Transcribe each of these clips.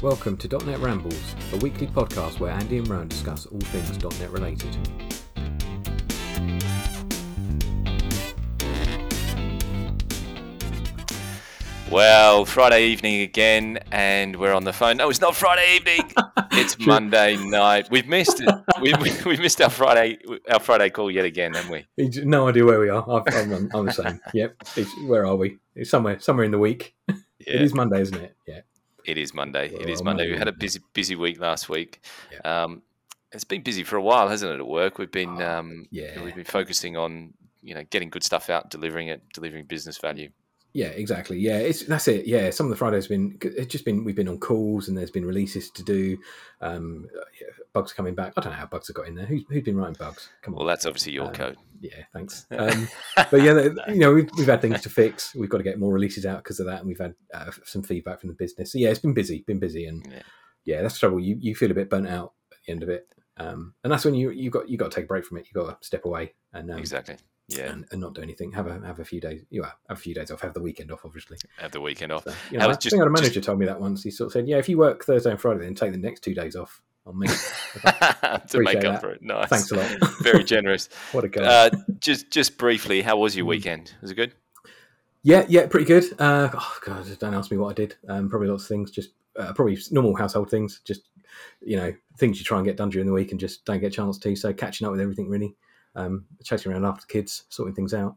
Welcome to .NET Rambles, a weekly podcast where Andy and Rowan discuss all things .NET related. Well, Friday evening again, and we're on the phone. No, it's not Friday evening. It's Monday night. We've missed it. We we missed our Friday our Friday call yet again, haven't we? No idea where we are. I'm, I'm, I'm the same. Yep. It's, where are we? It's somewhere somewhere in the week. Yeah. It is Monday, isn't it? Yeah. It is Monday. It is Monday. Monday We had a busy busy week last week. Um, it's been busy for a while, hasn't it? At work, we've been Oh, um, yeah. we've been focusing on you know getting good stuff out, delivering it, delivering business value. Yeah, exactly. Yeah, it's that's it. Yeah, some of the Fridays have been it's just been we've been on calls and there's been releases to do. Um, yeah, bugs coming back. I don't know how bugs have got in there. Who's, who's been writing bugs? Come on. Well, that's obviously your Um, code. Yeah, thanks. Um, but yeah, you know, we've, we've had things to fix. We've got to get more releases out because of that, and we've had uh, some feedback from the business. So yeah, it's been busy, been busy, and Yeah. yeah, that's trouble. You you feel a bit burnt out at the end of it, um, and that's when you you got you got to take a break from it. You got to step away and um, Exactly. Yeah, and, and not do anything. Have a have a few days. You know, have a few days off. Have the weekend off, obviously. have the weekend off. So, you know, I was just- think I a just- manager told me that once. He sort of said, "Yeah, if you work Thursday and Friday, then take the next two days off on me." to make up that. for it. Nice. Thanks a lot. Very generous. what a guy. Uh, just just briefly, how was your Mm. weekend? Was it good? Yeah, yeah, pretty good. Uh, oh god, don't ask me what I did. Um, probably lots of things, just uh, probably normal household things, just you know things you try and get done during the week and just don't get a chance to. So catching up with everything really, um, chasing around after the kids, sorting things out.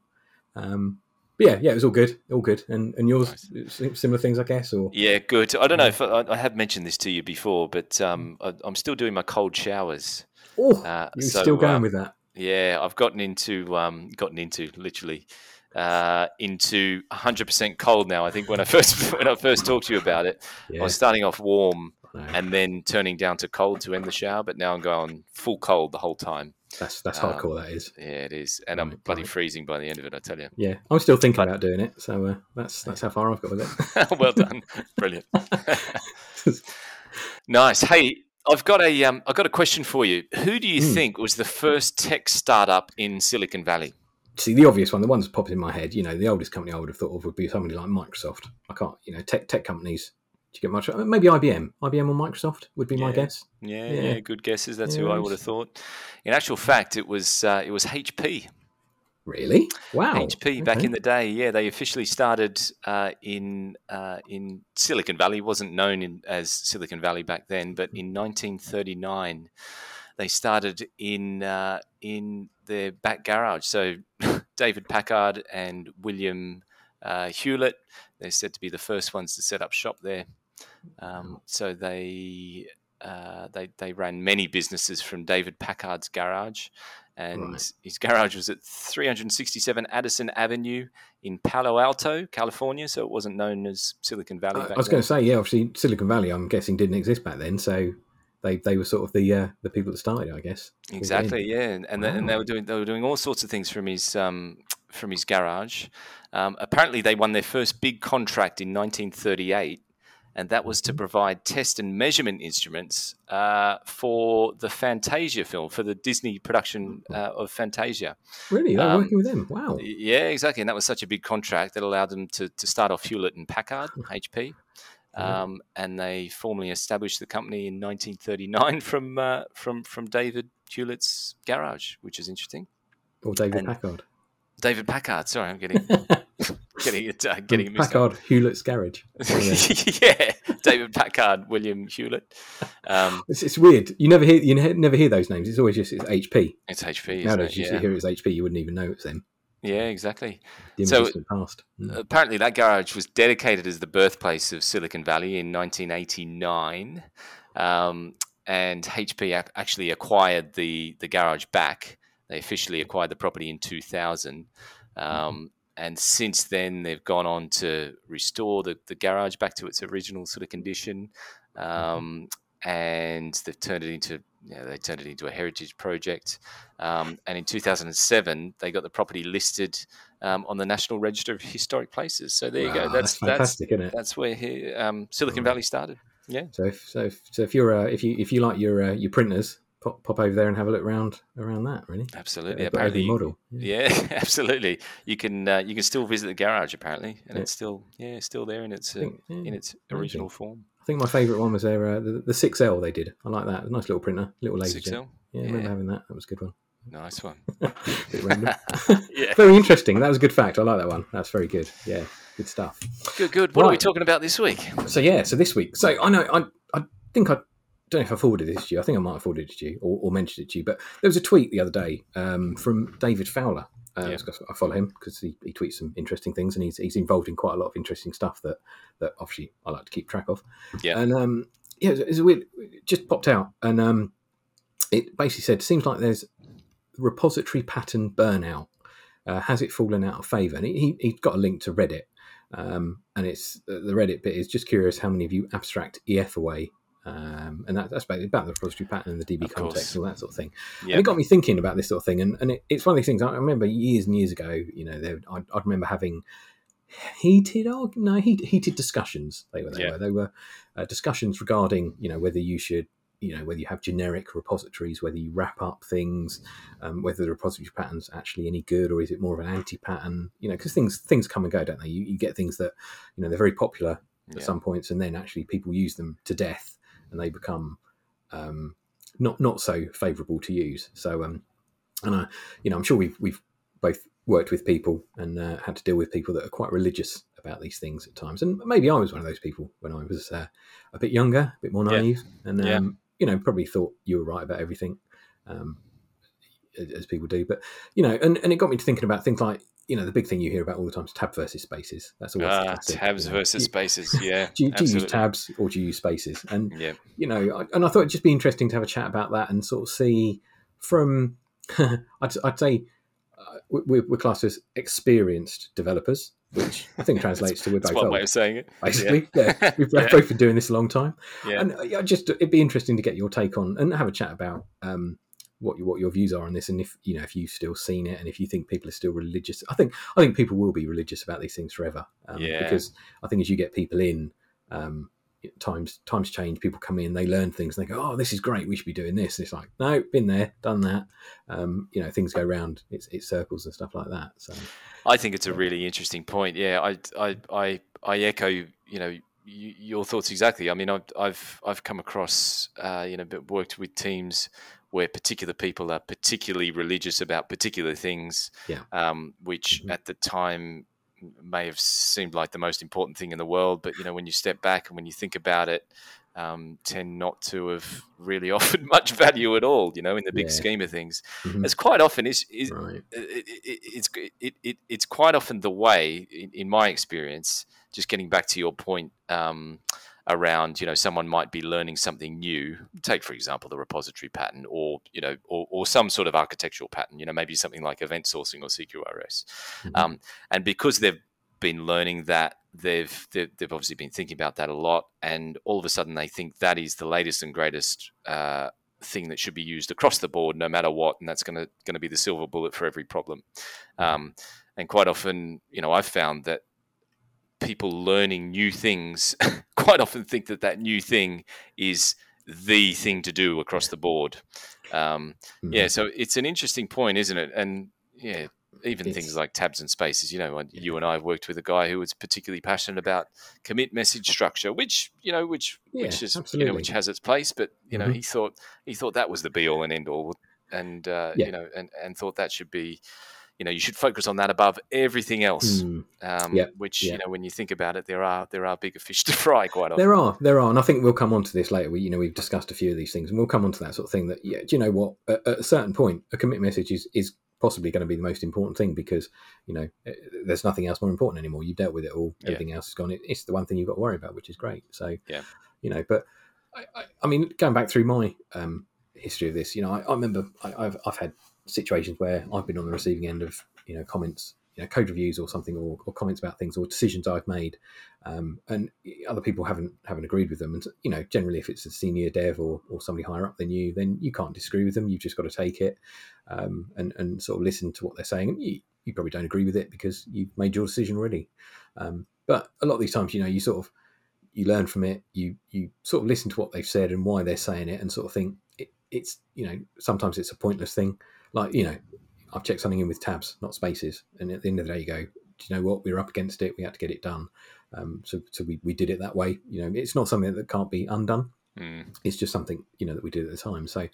Um, but yeah, yeah, it was all good, all good. And and yours, s- similar things, I guess, or Yeah, good. I don't know if I, I have mentioned this to you before, but um, I, I'm still doing my cold showers. oh, Uh, you're so, still going um, with that. Yeah, I've gotten into um, gotten into literally uh, into 100% cold now. I think when I first when I first talked to you about it, I was starting off warm no, and then turning down to cold to end the shower, but now I'm going full cold the whole time. That's that's um, hardcore. That is. Yeah, it is, and I'm bloody freezing by the end of it. I tell you. Yeah, I'm still thinking about doing it. So uh, that's that's how far I've got with it. well done, brilliant. nice. Hey, I've got a um, I've got a question for you. Who do you Hmm. think was the first tech startup in Silicon Valley? See, the obvious one, the one that's popped in my head, you know, the oldest company I would have thought of would be somebody like Microsoft. I can't, you know, tech tech companies. Do you get much? Maybe IBM. IBM or Microsoft would be my guess. Yeah, Yeah. yeah, good guesses. That's who I would have thought. In actual fact, it was uh, it was HP. Really? Wow. HP back in the day. Yeah, they officially started uh, in uh, in Silicon Valley. It wasn't known in, as Silicon Valley back then, but in 1939 they started in uh, in their back garage. So David Packard and William uh, Hewlett, they're said to be the first ones to set up shop there. Um, so they uh, they they ran many businesses from David Packard's garage, and Right. his garage was at 367 Addison Avenue in Palo Alto, California. So it wasn't known as Silicon Valley. I, I was going to say, yeah, obviously Silicon Valley, I'm guessing didn't exist back then, so they they were sort of the uh, the people that started, it, I guess. Exactly, yeah, and and, they, and they were doing they were doing all sorts of things from his um, from his garage. Um, apparently, they won their first big contract in 1938, and that was to provide test and measurement instruments uh, for the Fantasia film, for the Disney production uh, of Fantasia. Really, they're Um, working with them. Wow. Yeah, exactly, and that was such a big contract that allowed them to to start off Hewlett and Packard, HP. Yeah. Um, and they formally established the company in 1939 from uh, from from David Hewlett's garage, which is interesting. Or David and- Packard. David Packard. Sorry, I'm getting getting it uh, getting it mixed Packard Hewlett's garage. yeah, David Packard, William Hewlett. Um, It's, it's weird. You never hear you never hear those names. It's always just it's HP. it's HP. Nowadays, it? you Yeah. hear it's HP, you wouldn't even know it's them. yeah, exactly. The So- past. Mm. Apparently, that garage was dedicated as the birthplace of Silicon Valley in 1989, um, and HP actually acquired the the garage back. They officially acquired the property in 2000, um, and since then they've gone on to restore the, the garage back to its original sort of condition, um, and they've turned it into you know, they turned it into a heritage project. Um, and in 2007, they got the property listed um, on the National Register of Historic Places. So there you go. That's that's fantastic, isn't it? that's where he, um, Silicon. Valley started. Yeah, So if so if, so if you're uh, if you if you like your uh, your printers, pop, pop over there and have a look around around that. Really, absolutely. They've Apparently, model. Yeah. yeah, absolutely. You can uh, you can still visit the garage apparently, and Yeah. it's still yeah still there in its uh, think, yeah, in its original form. I think my favourite one was their uh, the, the 6L they did. I like that. Nice little printer, little laser jet. 6L? Yeah, I remember having that. That was a good one. Nice one. Yeah. very interesting. That was a good fact. I like that one. That's very good. Yeah, good stuff. Good, good. What are we talking about this week? So yeah, so this week, so I know I I think I don't know if I forwarded this to you. I think I might have forwarded it to you or, or mentioned it to you. But there was a tweet the other day um, from David Fowler. Uh, Yeah. I follow him because he, he tweets some interesting things, and he's he's involved in quite a lot of interesting stuff that that obviously I like to keep track of. Yeah. and um, yeah, it's, a weird. It just popped out, and um, it basically said, "Seems like there's repository pattern burnout. Uh, has it fallen out of favour?" And he, he he's got a link to Reddit, um, and it's the Reddit bit is just curious how many of you abstract EF away. Um, and that, that's basically about the repository pattern and the DB Of course. context and all that sort of thing. Yeah. And it got me thinking about this sort of thing. And, and it, it's one of these things I remember years and years ago, you know, there, I, I remember having heated, oh, no, heat, heated discussions. They were, they Yeah. were, they were uh, discussions regarding, you know, whether you should, you know, whether you have generic repositories, whether you wrap up things, um, whether the repository pattern's actually any good or is it more of an anti-pattern, you know, because things, things come and go, don't they? You, you get things that, you know, they're very popular at Yeah. some points and then actually people use them to death and they become um, not not so favourable to use. So, um, and I, you know, I'm sure we've we've both worked with people and uh, had to deal with people that are quite religious about these things at times. And maybe I was one of those people when I was uh, a bit younger, a bit more Yeah. naive, and um, Yeah. you know, probably thought you were right about everything. Um, as- people do, but you know, and, and it got me to thinking about things like you know the big thing you hear about all the time is tab versus spaces. That's always Ah, classic, tabs you know. versus spaces. Yeah. Do you, do you use tabs or do you use spaces? And Yeah. you know, I, and I thought it'd just be interesting to have a chat about that and sort of see from, I'd, I'd say, uh, we're, we're classed as experienced developers, which I think translates to we're both one way of saying it. basically. Yeah, we've Yeah. both been doing this a long time, Yeah. and uh, just it'd be interesting to get your take on and have a chat about um, what your, what your views are on this, and if you know if you've still seen it, and if you think people are still religious. I think I think people will be religious about these things forever, um, Yeah. because I think as you get people in. Um, times times change people come in they learn things and they go oh this is great we should be doing this and it's like no been there done that um, you know things go round it's, it's circles and stuff like that so I think it's a really interesting point. Yeah, I, I, I, I echo, you know, your thoughts exactly. I mean, I've, I've, I've come across, uh, you know, worked with teams where particular people are particularly religious about particular things, Yeah. um, which Mhm. at the time may have seemed like the most important thing in the world, but you know, when you step back and when you think about it, um, tend not to have really offered much value at all. You know, in the big Yeah. scheme of things, mhm, it's quite often is is right it, it, it's it, it, it's quite often the way in, in my experience just getting back to your point um, around you know someone might be learning something new take for example the repository pattern or you know or, or some sort of architectural pattern you know maybe something like event sourcing or cqrs Mhm. um, and because they've been learning that they've, they've they've obviously been thinking about that a lot and all of a sudden they think that is the latest and greatest uh, thing that should be used across the board no matter what and that's going to going to be the silver bullet for every problem. Um, and quite often you know i've found that people learning new things quite often think that that new thing is the thing to do across the board um, Mhm. yeah so it's an interesting point isn't it and yeah even It's- things like tabs and spaces you know and you and i have worked with a guy who was particularly passionate about commit message structure which you know which Yeah, which is you know which has its place but you know Mhm. he thought he thought that was the be all and end all and uh, Yeah. you know and and thought that should be you know you should focus on that above everything else Mm. um, Yeah, which yeah. you know when you think about it there are there are bigger fish to fry quite often There are, there are, and I think we'll come on to this later. We, you know, we've discussed a few of these things, and we'll come on to that sort of thing. That, yeah, do you know what? At, at a certain point, a commit message is is possibly going to be the most important thing because you know eh, there's nothing else more important anymore. You've dealt with it all. Yeah. Everything else is gone. It, it's the one thing you've got to worry about, which is great. So, Yeah. you know, but I, I, I mean, going back through my um, history of this, you know, I, I remember I, I've I've had situations where I've been on the receiving end of you know comments, you know, code reviews or something, or, or comments about things or decisions I've made um, and other people haven't haven't agreed with them. And you know, generally, if it's a senior dev or, or somebody higher up than you, then you can't disagree with them. You've just got to take it um, and and sort of listen to what they're saying. And you, you probably don't agree with it because you've made your decision already. Um, but a lot of these times, you know, you sort of you learn from it. You you sort of listen to what they've said and why they're saying it, and sort of think it, it's you know sometimes it's a pointless thing. Like you know, I've checked something in with tabs, not spaces, and at the end of the day, you go, do you know what? We were up against it. We had to get it done. Um, so so we, we did it that way. You know, it's not something that can't be undone. Mm. It's just something you know that we did at the time. So,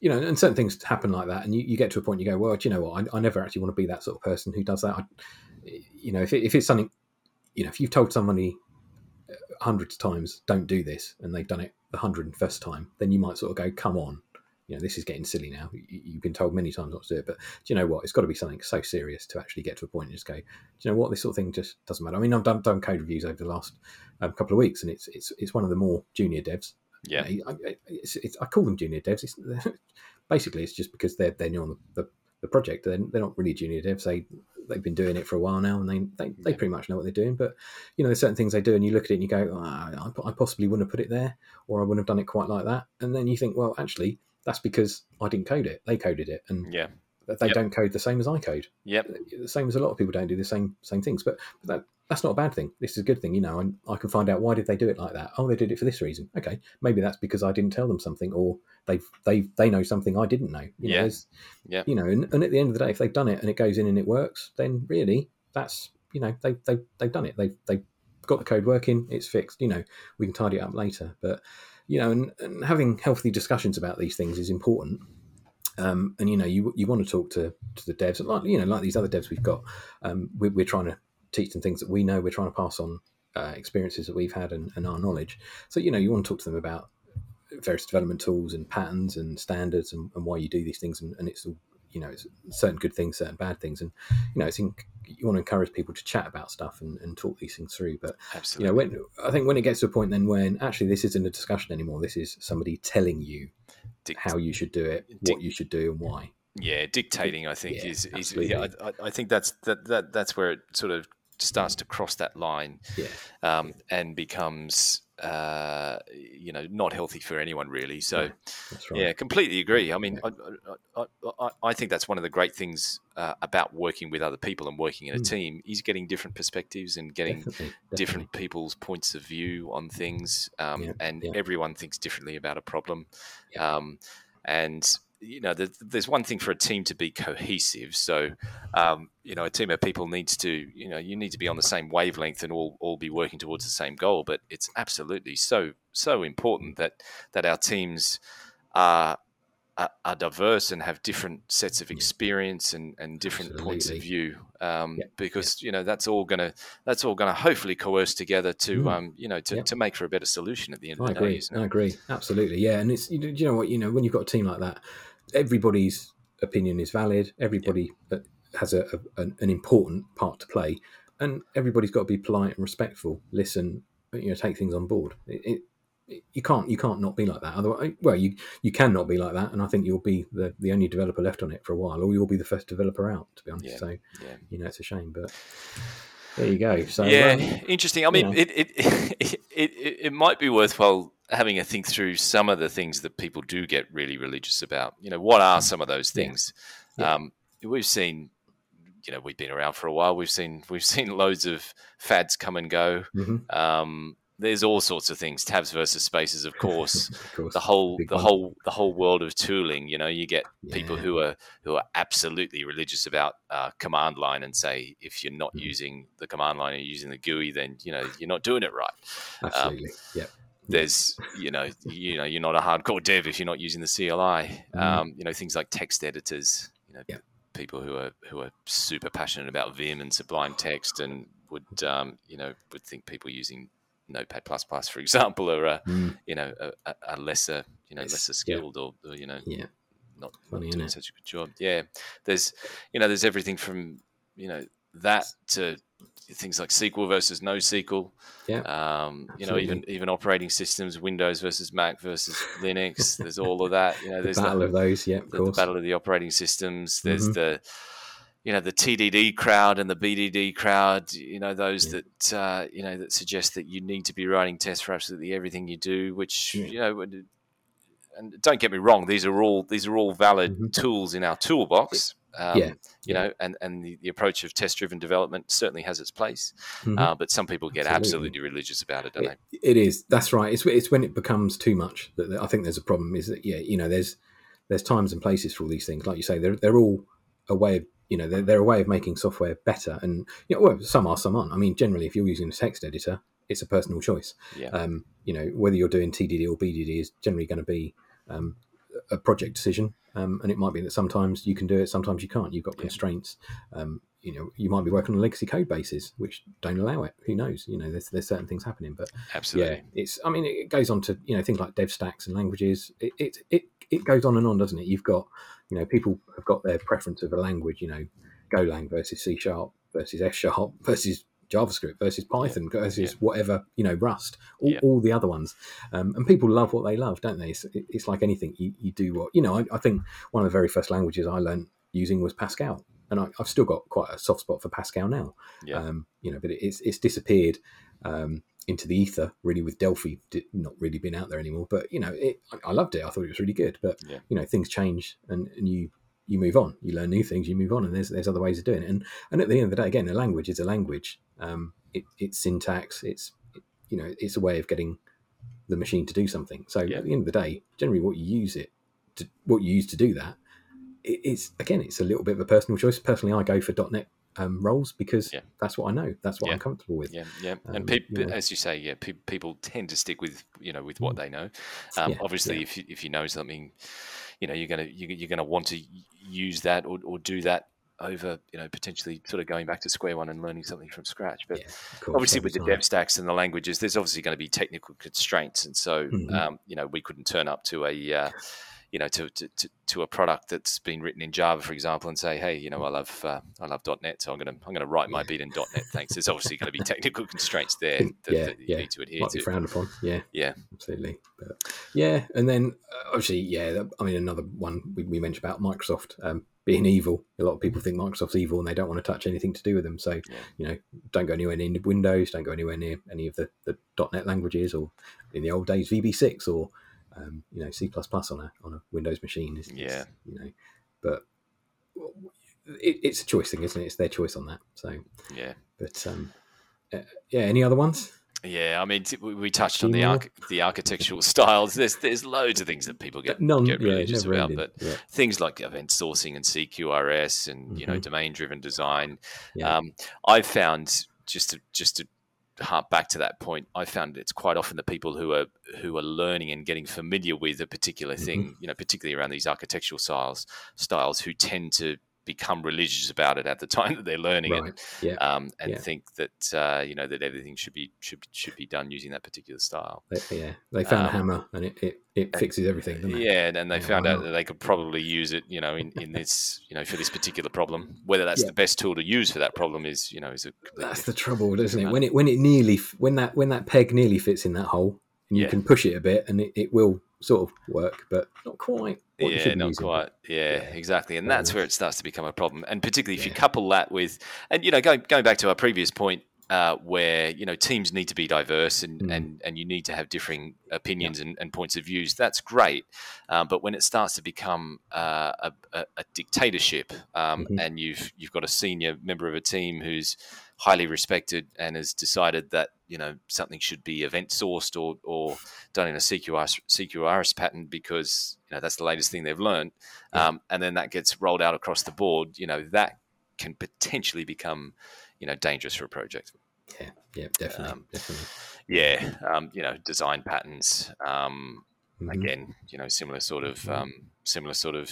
you know, and certain things happen like that, and you, you get to a point you go, well, do you know what? I, I never actually want to be that sort of person who does that. I, you know, if, it, if it's something, you know, if you've told somebody hundreds of times, don't do this, and they've done it the hundred and first time, then you might sort of go, come on, you know, this is getting silly now. You, have been told many times not to do it, but do you know what? It's got to be something so serious to actually get to a point and just go, do you know what? This sort of thing just doesn't matter. I mean, I've done, done code reviews over the last um, couple of weeks, and it's it's it's one of the more junior devs yeah, I, I, it's, it's, I call them junior devs. It's, basically, it's just because they're they're new on the, the, the project. They're, they're not really junior devs. They they've been doing it for a while now, and they they, they pretty much know what they're doing. But you know, there's certain things they do, and you look at it and you go, oh, I, I possibly wouldn't have put it there, or I wouldn't have done it quite like that. And then you think, well, actually, that's because I didn't code it. They coded it, and yeah, they yep. don't code the same as I code. Yep. The same as a lot of people don't do the same same things. But, but that that's not a bad thing. This is a good thing, you know. And I can find out why did they do it like that. Oh, they did it for this reason. Okay, maybe that's because I didn't tell them something, or they they they know something I didn't know. You yeah. Know, yeah. You know, and, and at the end of the day, if they've done it and it goes in and it works, then really that's you know they they they've done it. They've they've got the code working. It's fixed. You know, we can tidy it up later. But you know, and, and having healthy discussions about these things is important. Um, and you know, you you want to talk to, to the devs, like you know, like these other devs we've got. Um, we, we're trying to teach them things that we know. We're trying to pass on uh, experiences that we've had and, and, our knowledge. So you know, you want to talk to them about various development tools and patterns and standards and, and why you do these things. And, and, it's you know, it's certain good things, certain bad things, and you know, it's in, you want to encourage people to chat about stuff and, and talk these things through. But Absolutely. you know, when I think when it gets to a point then when actually this isn't a discussion anymore, this is somebody telling you Dict- how you should do it, what you should do, and why. Yeah, dictating. I think Yeah, is, is yeah, I, I- I think that's that, that that's where it sort of starts to cross that line Yeah, um, and becomes uh, you know not healthy for anyone really. So right. yeah, completely agree. I mean, I, I, I, I think that's one of the great things uh, about working with other people and working in a Mm. team is getting different perspectives and getting Definitely, different people's points of view on things, um, Yeah, and yeah. everyone thinks differently about a problem. Yeah. Um, and you know, there's, there's one thing for a team to be cohesive. So, um, you know, a team of people needs to, you know, you need to be on the same wavelength and all, all be working towards the same goal. But it's absolutely so so important that that our teams are are, are diverse and have different sets of experience and, and different points of view. Um, Yeah, because you know that's all gonna that's all gonna hopefully coerce together to Mm. um, you know to, Yeah. to make for a better solution at the end I of the day. agree. Isn't I agree. Absolutely. Yeah. And it's, you know, do you know what, you know, when you've got a team like that, everybody's opinion is valid. Everybody uh has a, a, an, an important part to play and everybody's got to be polite and respectful, listen, you know, take things on board. It, it, you can't, you can't not be like that. Otherwise, well, you, you can not be like that. And I think you'll be the, the only developer left on it for a while, or you'll be the first developer out, to be honest. Yeah. So, Yeah. you know, it's a shame, but there you go. So, yeah, um, interesting. I mean, know. it, it, it it it might be worthwhile having a think through some of the things that people do get really religious about. You know, what are some of those things? Yeah. Um, we've seen, you know, we've been around for a while. We've seen we've seen loads of fads come and go. mhm, Um, there's all sorts of things. Tabs versus spaces, of course. of course, the whole big the one. whole the whole world of tooling you know you get people who are who are absolutely religious about uh, command line and say if you're not Mhm. using the command line and you're using the GUI then you know you're not doing it right Absolutely. yeah. Yeah. There's you know you know you're not a hardcore dev if you're not using the CLI Mhm. um, you know things like text editors you know Yeah. people who are who are super passionate about Vim and Sublime Text and would um, you know would think people using Notepad plus plus for example are uh, Mm, you know a, a- a lesser you know lesser yeah. skilled or, or you know yeah. not, Funny, not doing such a good job yeah there's you know there's everything from you know that to things like SQL versus NoSQL Yeah. um, you know even even operating systems Windows versus Mac versus Linux there's all of that you know The there's battle the, of those. Yeah. Of the, the battle of the operating systems there's Mhm. the you know the TDD crowd and the BDD crowd you know those Yeah. that uh, you know that suggest that you need to be writing tests for absolutely everything you do which Yeah. you know and don't get me wrong these are all these are all valid Mhm. tools in our toolbox um, Yeah. you know and and the, the approach of test driven development certainly has its place Mhm. uh, but some people get Absolutely. absolutely religious about it don't it, it is. That's right. It's it's when it becomes too much that that I think there's a problem. Is that yeah, you know, there's there's times and places for all these things. Like you say, they're they're all a way of you know they're, they're a way of making software better, and you know, well, some are, some aren't. I mean, generally, if you're using a text editor, it's a personal choice. Yeah. Um, you know, whether you're doing TDD or BDD is generally going to be um, a project decision, um, and it might be that sometimes you can do it, sometimes you can't. You've got Yeah. constraints. Um, you know, you might be working on legacy code bases which don't allow it. Who knows? You know, there's there's certain things happening, but Absolutely. yeah, it's. I mean, it goes on to you know things like dev stacks and languages. It it it, it goes on and on, doesn't it? You've got you know people have got their preference of a language. You know, Golang versus C sharp versus F sharp versus JavaScript versus Python versus Yeah. whatever you know Rust. All, Yeah. all the other ones, um, and people love what they love, don't they? It's, it's like anything. You, you do what you know. I, I think one of the very first languages I learned using was Pascal. And I, I've still got quite a soft spot for Pascal now Yeah. um, you know, but it, it's it's disappeared um, into the ether really with Delphi not really been out there anymore. But you know, it, I, I loved it. I thought it was really good. But Yeah. you know, things change and, and you you move on. You learn new things. You move on, and there's there's other ways of doing it. And and at the end of the day, again, a language is a language. Um, it, it's syntax. It's it, you know, it's a way of getting the machine to do something. So Yeah. at the end of the day, generally, what you use it to what you use to do that, it, it's again, it's a little bit of a personal choice. Personally, I go for .NET um, roles because Yeah. that's what I know. That's what Yeah. I'm comfortable with. Yeah, yeah, Um, and peop you know. as you say, yeah, pe- people tend to stick with you know with what they know. Um, Yeah, obviously, if you, if you know something, you know you're gonna you, you're gonna want to use that or, or do that over you know potentially sort of going back to square one and learning something from scratch. But course, obviously, with the dev stacks and the languages, there's obviously going to be technical constraints, and so Mhm. um, you know we couldn't turn up to a uh, you know to, to, to, to a product that's been written in Java, for example, and say, hey, you know, I love uh, I love .NET, so I'm gonna I'm gonna write my beat in .NET. Thanks. There's obviously going to be technical constraints there that, Yeah, that you yeah. need to adhere might be to. frowned upon. Yeah, Yeah, absolutely. But yeah, and then uh, obviously, yeah. I mean, another one we, we mentioned about Microsoft um, being evil. A lot of people think Microsoft's evil and they don't want to touch anything to do with them. So Yeah. you know, don't go anywhere near Windows. Don't go anywhere near any of the, the .NET languages, or in the old days VB6 or um, you know C on a on a Windows machine. Is, is, Yeah. you know, but it, it's a choice thing, isn't it? It's their choice on that. So, yeah. but um, uh, yeah. Any other ones? Yeah, I mean, t- we touched on the arch- the architectural styles. There's there's loads of things that people get None. get yeah, religious never about, ending. but yeah, things like event sourcing and CQRS and you know Mhm. domain driven design. Yeah. Um, I've found just to just to harp back to that point, I found it's quite often the people who are who are learning and getting familiar with a particular Mm-hmm. thing, you know, particularly around these architectural styles styles, who tend to become religious about it at the time that they're learning it. Yeah. um, and Yeah. think that uh, you know that everything should be should should be done using that particular style. They, yeah, they found a Um, hammer and it, it, it fixes everything, doesn't it? Yeah, and, and they found out that they could probably use it, you know, in, in this, you know, for this particular problem. Whether that's Yeah. the best tool to use for that problem is, you know, is a That's the trouble, isn't it? matter. When it when it nearly when that when that peg nearly fits in that hole, and you Yeah. can push it a bit, and it, it will sort of work, but not quite. What yeah, not quite. Yeah, Yeah, exactly, and that's where it starts to become a problem. And particularly if you couple that with, and you know, going going back to our previous point, uh, where you know teams need to be diverse and Mm. and and you need to have differing opinions and, and points of views. That's great, um, but when it starts to become uh, a, a, dictatorship, um, Mhm. and you've you've got a senior member of a team who's highly respected and has decided that you know something should be event sourced or or done in a CQRS, CQRS pattern because you know that's the latest thing they've learned, Yeah. um, and then that gets rolled out across the board. You know that can potentially become you know dangerous for a project. Yeah, yeah, definitely, Um, definitely. Yeah, um, you know design patterns. Um, Mhm. Again, you know similar sort of um, similar sort of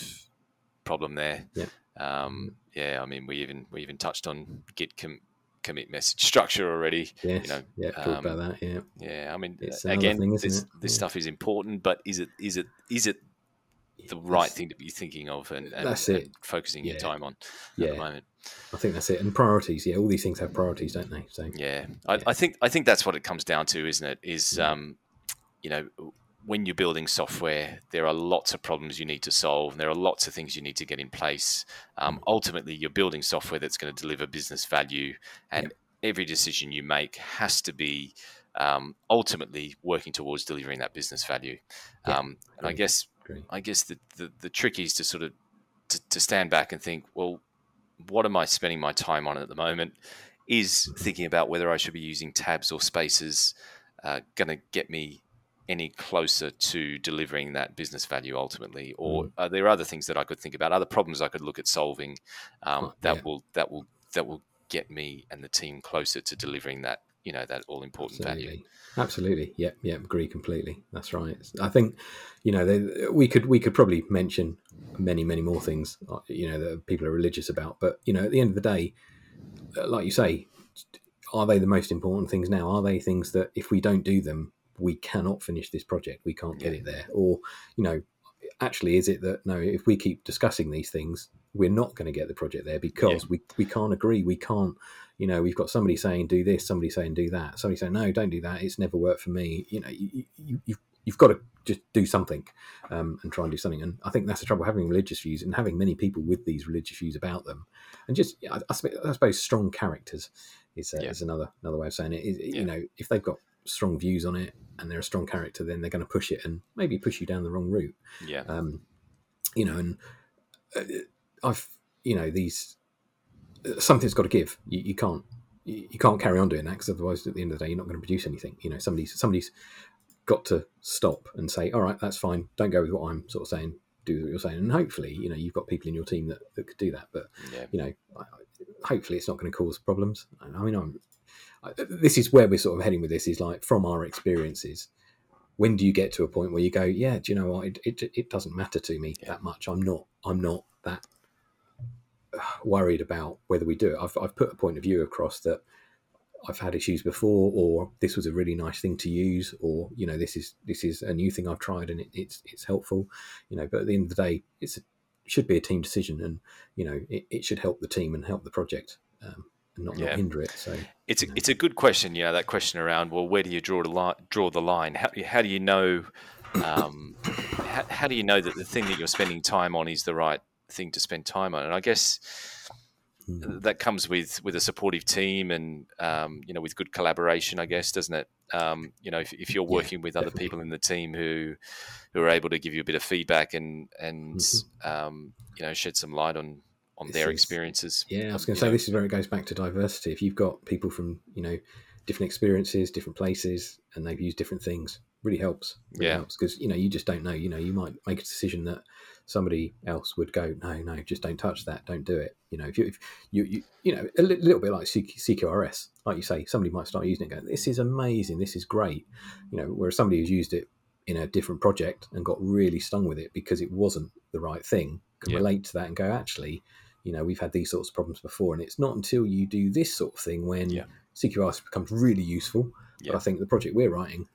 problem there. Yeah. Um, yeah, I mean we even we even touched on Git com- commit message structure already. Yes, you know, yeah, talk um, about that. Yeah, Yeah, I mean, again, thing, this this Yeah. stuff is important, but is it is it is it the right thing to be thinking of and, and, That's and it. focusing your time on at Yeah. the moment? I think that's it. And priorities. Yeah, all these things have priorities, don't they? So Yeah, I, Yeah. I think I think that's what it comes down to, isn't it? Is Yeah. um, you know, when you're building software, there are lots of problems you need to solve. And there are lots of things you need to get in place. Um, Mm. ultimately, you're building software that's going to deliver business value, and every decision you make has to be um, ultimately working towards delivering that business value. Yeah, um, and I guess I guess the, the, the trick is to sort of to, to stand back and think, well, what am I spending my time on at the moment? Is thinking about whether I should be using tabs or spaces uh, going to get me any closer to delivering that business value ultimately, or Mm. are there other things that I could think about, other problems I could look at solving um, that yeah. will that will that will get me and the team closer to delivering that you know that all important value. Absolutely. Absolutely. Yep. Yep. Agree completely. That's right. I think, you know, they, we could we could probably mention many many more things, uh, you know, that people are religious about. But you know, at the end of the day, uh, like you say, are they the most important things now? Are they things that if we don't do them, we cannot finish this project? We can't get Yeah. it there, or you know, actually, is it that no? If we keep discussing these things, we're not going to get the project there because we we can't agree. We can't. You know, we've got somebody saying do this, somebody saying do that, somebody saying no, don't do that. It's never worked for me. You know, you, you, you've you've got to just do something um, and try and do something. And I think that's the trouble having religious views and having many people with these religious views about them, and just I, I suppose- strong characters is, uh, Yeah. is another another way of saying it. Is- Yeah. You know, if they've got strong views on it and they're a strong character, then they're going to push it and maybe push you down the wrong route Yeah, um, you know, and uh, I've, you know, these something's got to give. You, you can't, you, you can't carry on doing that because otherwise, at the end of the day, you're not going to produce anything. You know, somebody's somebody's got to stop and say, all right, that's fine. Don't go with what I'm sort of saying. Do what you're saying, and hopefully, you know, you've got people in your team that, that could do that. But yeah, you know, I- I- hopefully, it's not going to cause problems. I mean, I'm. I, this is where we're sort of heading with this. Is like from our experiences when do you get to a point where you go, yeah, do you know what? It, it, it doesn't matter to me Yeah. that much. I'm not I'm not that worried about whether we do it. I've, I've put a point of view across that I've had issues before, or this was a really nice thing to use, or you know, this is this is a new thing I've tried and it, it's it's helpful. You know, but at the end of the day, it's a, should be a team decision, and you know, it, it should help the team and help the project, um, and not, Yeah. not hinder it. So it's a, it's a good question. You know that question around well, where do you draw the line? Draw the line. How, how do you know? Um, how, how do you know that the thing that you're spending time on is the right thing to spend time on? And I guess mm, that comes with with a supportive team and um, you know with good collaboration i guess doesn't it um, you know if, if you're Yeah, working with other definitely. people in the team who who are able to give you a bit of feedback and and Mhm. um, you know shed some light on on This their is- experiences Yeah, I was going to say know. this is where it goes back to diversity. If you've got people from you know different experiences, different places, and they've used different things, really helps. Really Yeah. helps because you know you just don't know. You know, you might make a decision that somebody else would go, no, no, just don't touch that, don't do it. You know, if you if you you, you know a li- little bit like CQ, CQRS, like you say, somebody might start using it, and go, this is amazing, this is great. You know, whereas somebody who's used it in a different project and got really stung with it because it wasn't the right thing can Yeah. relate to that and go, actually, you know, we've had these sorts of problems before, and it's not until you do this sort of thing when Yeah. CQRS becomes really useful. Yeah. But I think the project we're writing,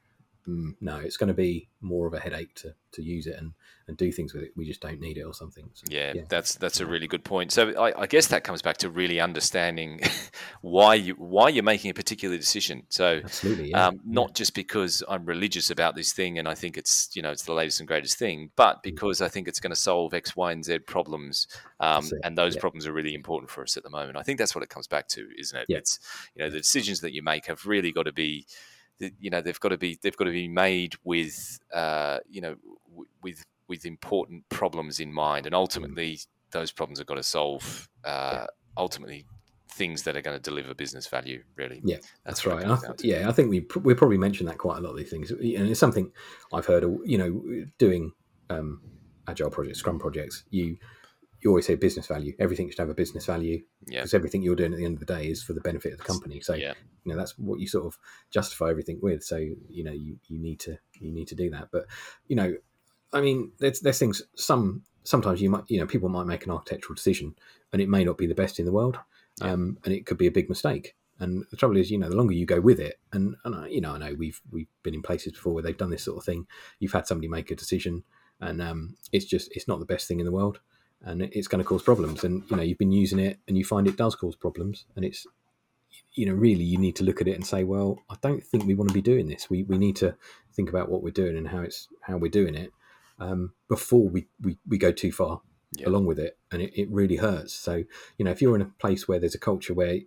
mm, no, it's going to be more of a headache to, to use it and, and do things with it. We just don't need it or something. So, Yeah, yeah. that's that's a really good point. So I, I guess that comes back to really understanding why you why you're making a particular decision. So absolutely. Yeah. um, not just because I'm religious about this thing and I think it's you know it's the latest and greatest thing, but because I think it's going to solve X, Y, and Z problems, um, and those yeah. problems are really important for us at the moment. I think that's what it comes back to, isn't it? Yeah. It's you know the decisions that you make have really got to be, th- you know, they've got to be they've got to be made with uh, you know w- with with important problems in mind, and ultimately those problems have got to solve uh, ultimately things that are going to deliver business value. Really, Yeah, that's, That's right. I th- yeah, I think we pr- we probably mentioned that quite a lot of these things, and it's something I've heard. You know, doing um, agile projects, Scrum projects, you you always say business value. Everything should have a business value Yeah. because everything you're doing at the end of the day is for the benefit of the company. So yeah, you know that's what you sort of justify everything with. So you know you, you need to you need to do that. But you know, I mean, there's there's things. Some sometimes you might you know people might make an architectural decision and it may not be the best in the world, Yeah. um, and it could be a big mistake. And the trouble is, you know, the longer you go with it, and, and I, you know, I know we've we've been in places before where they've done this sort of thing. You've had somebody make a decision, and um, it's just it's not the best thing in the world, and it's going to cause problems. And you know, you've been using it, and you find it does cause problems, and it's you know, really, you need to look at it and say, well, I don't think we want to be doing this. We we need to think about what we're doing and how it's how we're doing it um, before we, we we go too far Yeah. along with it, and it, it really hurts. So you know, if you're in a place where there's a culture where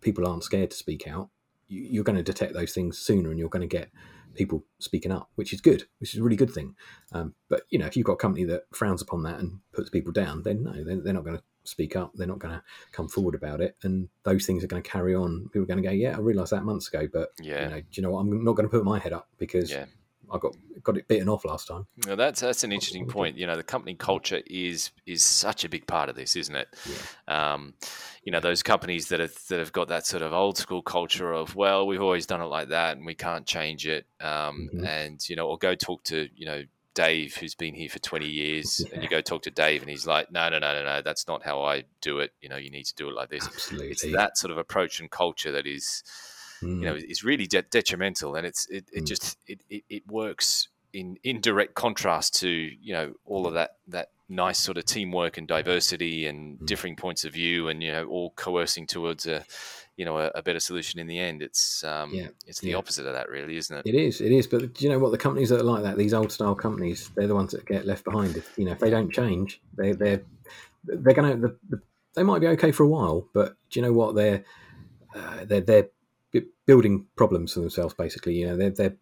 people aren't scared to speak out, you, you're going to detect those things sooner, and you're going to get people speaking up, which is good, which is a really good thing. Um, but you know, if you've got a company that frowns upon that and puts people down, then no, they're, they're not going to speak up. They're not going to come forward about it, and those things are going to carry on. People are going to go, "Yeah, I realised that months ago, but yeah, you know, do you know what? I'm not going to put my head up because yeah, I got got it beaten off last time. Well, that's that's an interesting point. You know, the company culture is is such a big part of this, isn't it? Yeah. Um, you know, those companies that have that have got that sort of old school culture of well, we've always done it like that, and we can't change it. Um, mm-hmm. And you know, or go talk to you know Dave, who's been here for 20 years, yeah. and you go talk to Dave, and he's like, no, no, no, no, no, that's not how I do it. You know, you need to do it like this. Absolutely. It's that sort of approach and culture that is, mm. you know, is really de- detrimental, and it's it, it mm. just it, it, it works in in direct contrast to you know all of that that nice sort of teamwork and diversity and mm. differing points of view, and you know all coercing towards a you know a, a, better solution in the end. It's um, yeah. it's the yeah. opposite of that, really, isn't it? It is. It is. But do you know what? The companies that are like that, these old style companies, they're the ones that get left behind. If you know, if they don't change, they they're they're gonna the, the, they might be okay for a while, but do you know what? They're uh, they're they're building problems for themselves. Basically, you know, they're they're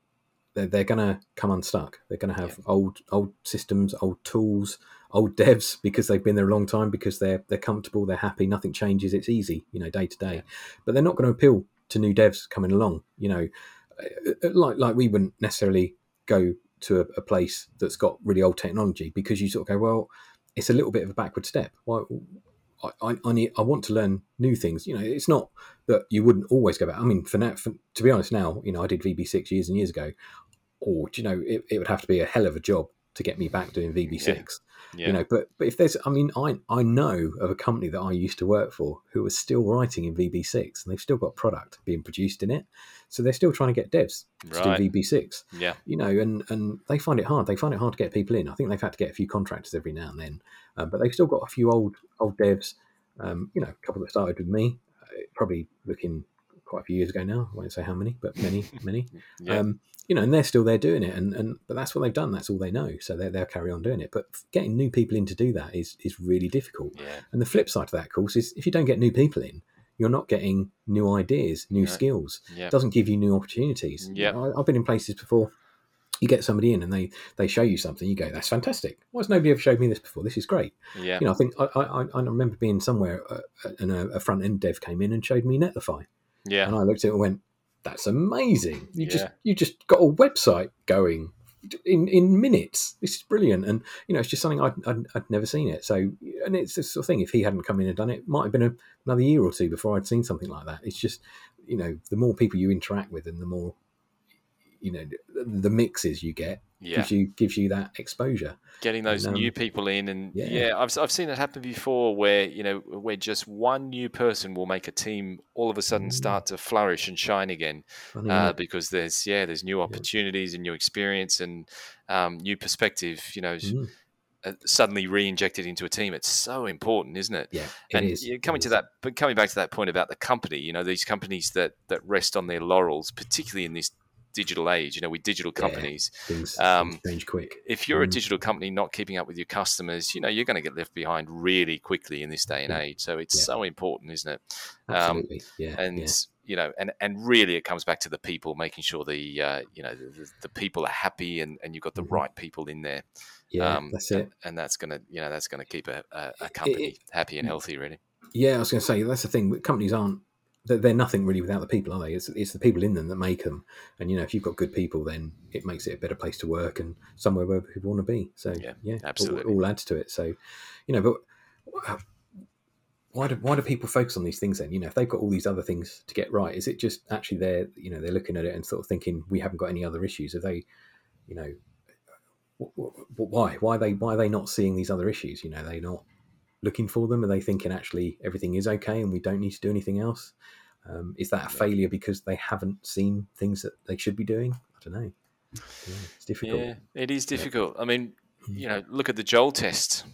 they're, they're going to come unstuck. They're going to have yeah. old old systems, old tools, old devs because they've been there a long time because they're they're comfortable, they're happy, nothing changes, it's easy, you know, day to day. But they're not going to appeal to new devs coming along. You know, uh, uh, like like we wouldn't necessarily go to a, a place that's got really old technology because you sort of go, well, it's a little bit of a backward step. Why? I, I, need, I want to learn new things. You know, it's not that you wouldn't always go back. I mean, for now, for, to be honest, now you know, I did VB6 years and years ago oh, or you know, it, it would have to be a hell of a job to get me back doing VB6. Yeah. Yeah. You know, but but if there's, I mean, I I know of a company that I used to work for who are still writing in VB6, and they've still got product being produced in it, so they're still trying to get devs to right. do VB6. Yeah, you know, and and they find it hard. They find it hard to get people in. I think they've had to get a few contractors every now and then, uh, but they've still got a few old old devs. Um, you know, a couple that started with me, uh, probably looking quite a few years ago now. I won't say how many, but many, many. yeah. um, you know, and they're still there doing it, and, and but that's what they've done. That's all they know, so they they'll carry on doing it. But getting new people in to do that is is really difficult. Yeah. And the flip side of that, of course, is if you don't get new people in, you're not getting new ideas, new yeah. skills. Yeah. It doesn't give you new opportunities. Yeah. I, I've been in places before. You get somebody in and they they show you something. You go, "That's fantastic! Why has nobody ever showed me this before? This is great." Yeah. You know, I think I I, I remember being somewhere uh, and a, a front end dev came in and showed me Netlify. Yeah. And I looked at it and went, that's amazing. You yeah. just you just got a website going in in minutes. This is brilliant, and you know it's just something I'd, I'd, I'd, never seen it. So, and it's this sort of thing. If he hadn't come in and done it, it might have been a, another year or two before I'd seen something like that. It's just you know the more people you interact with, and the more you know the mixes you get yeah. gives you gives you that exposure. Getting those and, um, new people in, and yeah. yeah. I've I've seen it happen before, where you know where just one new person will make a team all of a sudden mm. start to flourish and shine again, Funny, uh, because there's yeah there's new opportunities yeah. and new experience and um, new perspective. You know. Mm. Uh, suddenly re-injected into a team it's so important isn't it yeah it and is. coming it to is. that but coming back to that point about the company you know these companies that that rest on their laurels particularly in this digital age, you know, with digital companies. Yeah, things, um, change quick. If you're a mm. digital company not keeping up with your customers, you know, you're going to get left behind really quickly in this day and yeah. age. So it's yeah. so important, isn't it? Um, Absolutely. Um, yeah. And you know, and, and really it comes back to the people, making sure the uh, you know the, the, people are happy and, and you've got the mm-hmm. right people in there. Yeah, um, that's it. And, and, that's gonna you know that's gonna keep a, a, a company it, it, happy and healthy, really. Yeah, I was going to say that's the thing. Companies aren't they're nothing really without the people, are they? It's, it's the people in them that make them. And you know, if you've got good people, then it makes it a better place to work and somewhere where people want to be. So yeah, yeah absolutely, all, all adds to it. So you know, but why do why do people focus on these things then? You know, if they've got all these other things to get right, is it just actually they're you know they're looking at it and sort of thinking we haven't got any other issues? Are they, you know, why why are they why are they not seeing these other issues? You know, they not looking for them? Are they thinking actually everything is okay and we don't need to do anything else? Um, is that a failure because they haven't seen things that they should be doing? I don't know. Yeah, it's difficult. Yeah, it is difficult. Yeah. I mean, hmm. you know, look at the Joel test.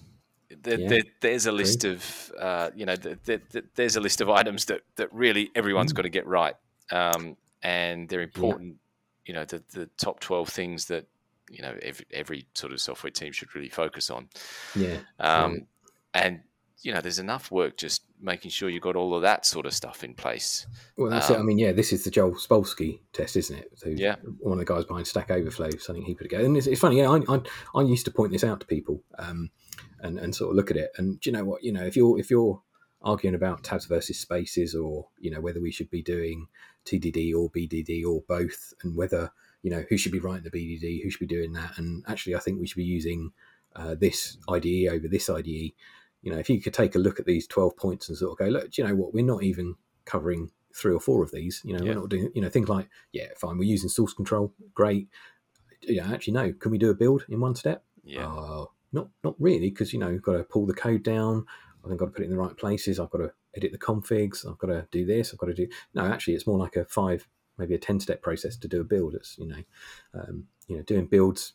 There, yeah. there, there's a list of, uh, you know, there, there's a list of items that, that really everyone's mm. got to get right, um, and they're important. You know, the, the top twelve things that you know every, every sort of software team should really focus on. Yeah. Um, and you know, there's enough work just making sure you've got all of that sort of stuff in place. Well, that's um, it. I um, mean, yeah, this is the Joel Spolsky test, isn't it? So yeah. One of the guys behind Stack Overflow, something he put together. And it's, it's funny, yeah, I, I, I, used to point this out to people um, and, and sort of look at it. And do you know what? You know, if you're, if you're arguing about tabs versus spaces or, you know, whether we should be doing TDD or BDD or both and whether you know, who should be writing the BDD, who should be doing that, and actually, I think we should be using uh, this IDE over this IDE. You know, if you could take a look at these twelve points and sort of go, look, do you know what? We're not even covering three or four of these. You know, Yeah. we're not doing, you know, things like, yeah, fine, we're using source control, great. Yeah, actually, no. Can we do a build in one step? Yeah. Uh, not not really, because you know, you've got to pull the code down. I've then got to put it in the right places. I've got to edit the configs. I've got to do this. I've got to do. No, actually, it's more like a five, maybe a ten step process to do a build. It's you know, um, you know, doing builds,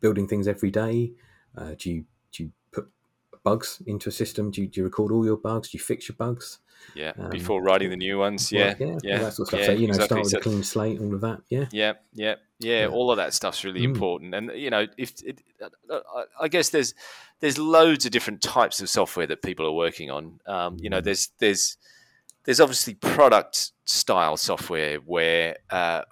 building things every day. Uh, do you do you put bugs into a system? Do you, do you record all your bugs? Do you fix your bugs? Yeah. um, Before writing the new ones. Yeah. Yeah, Yeah. that sort of stuff. yeah, so you know, exactly. start with So- a clean slate, all of that. Yeah, Yeah, yeah, yeah. Yeah. All of that stuff's really Mm. important, and you know, if it, uh, uh, I guess there's there's loads of different types of software that people are working on. Um, you know, Mm. there's there's there's obviously product style software where uh,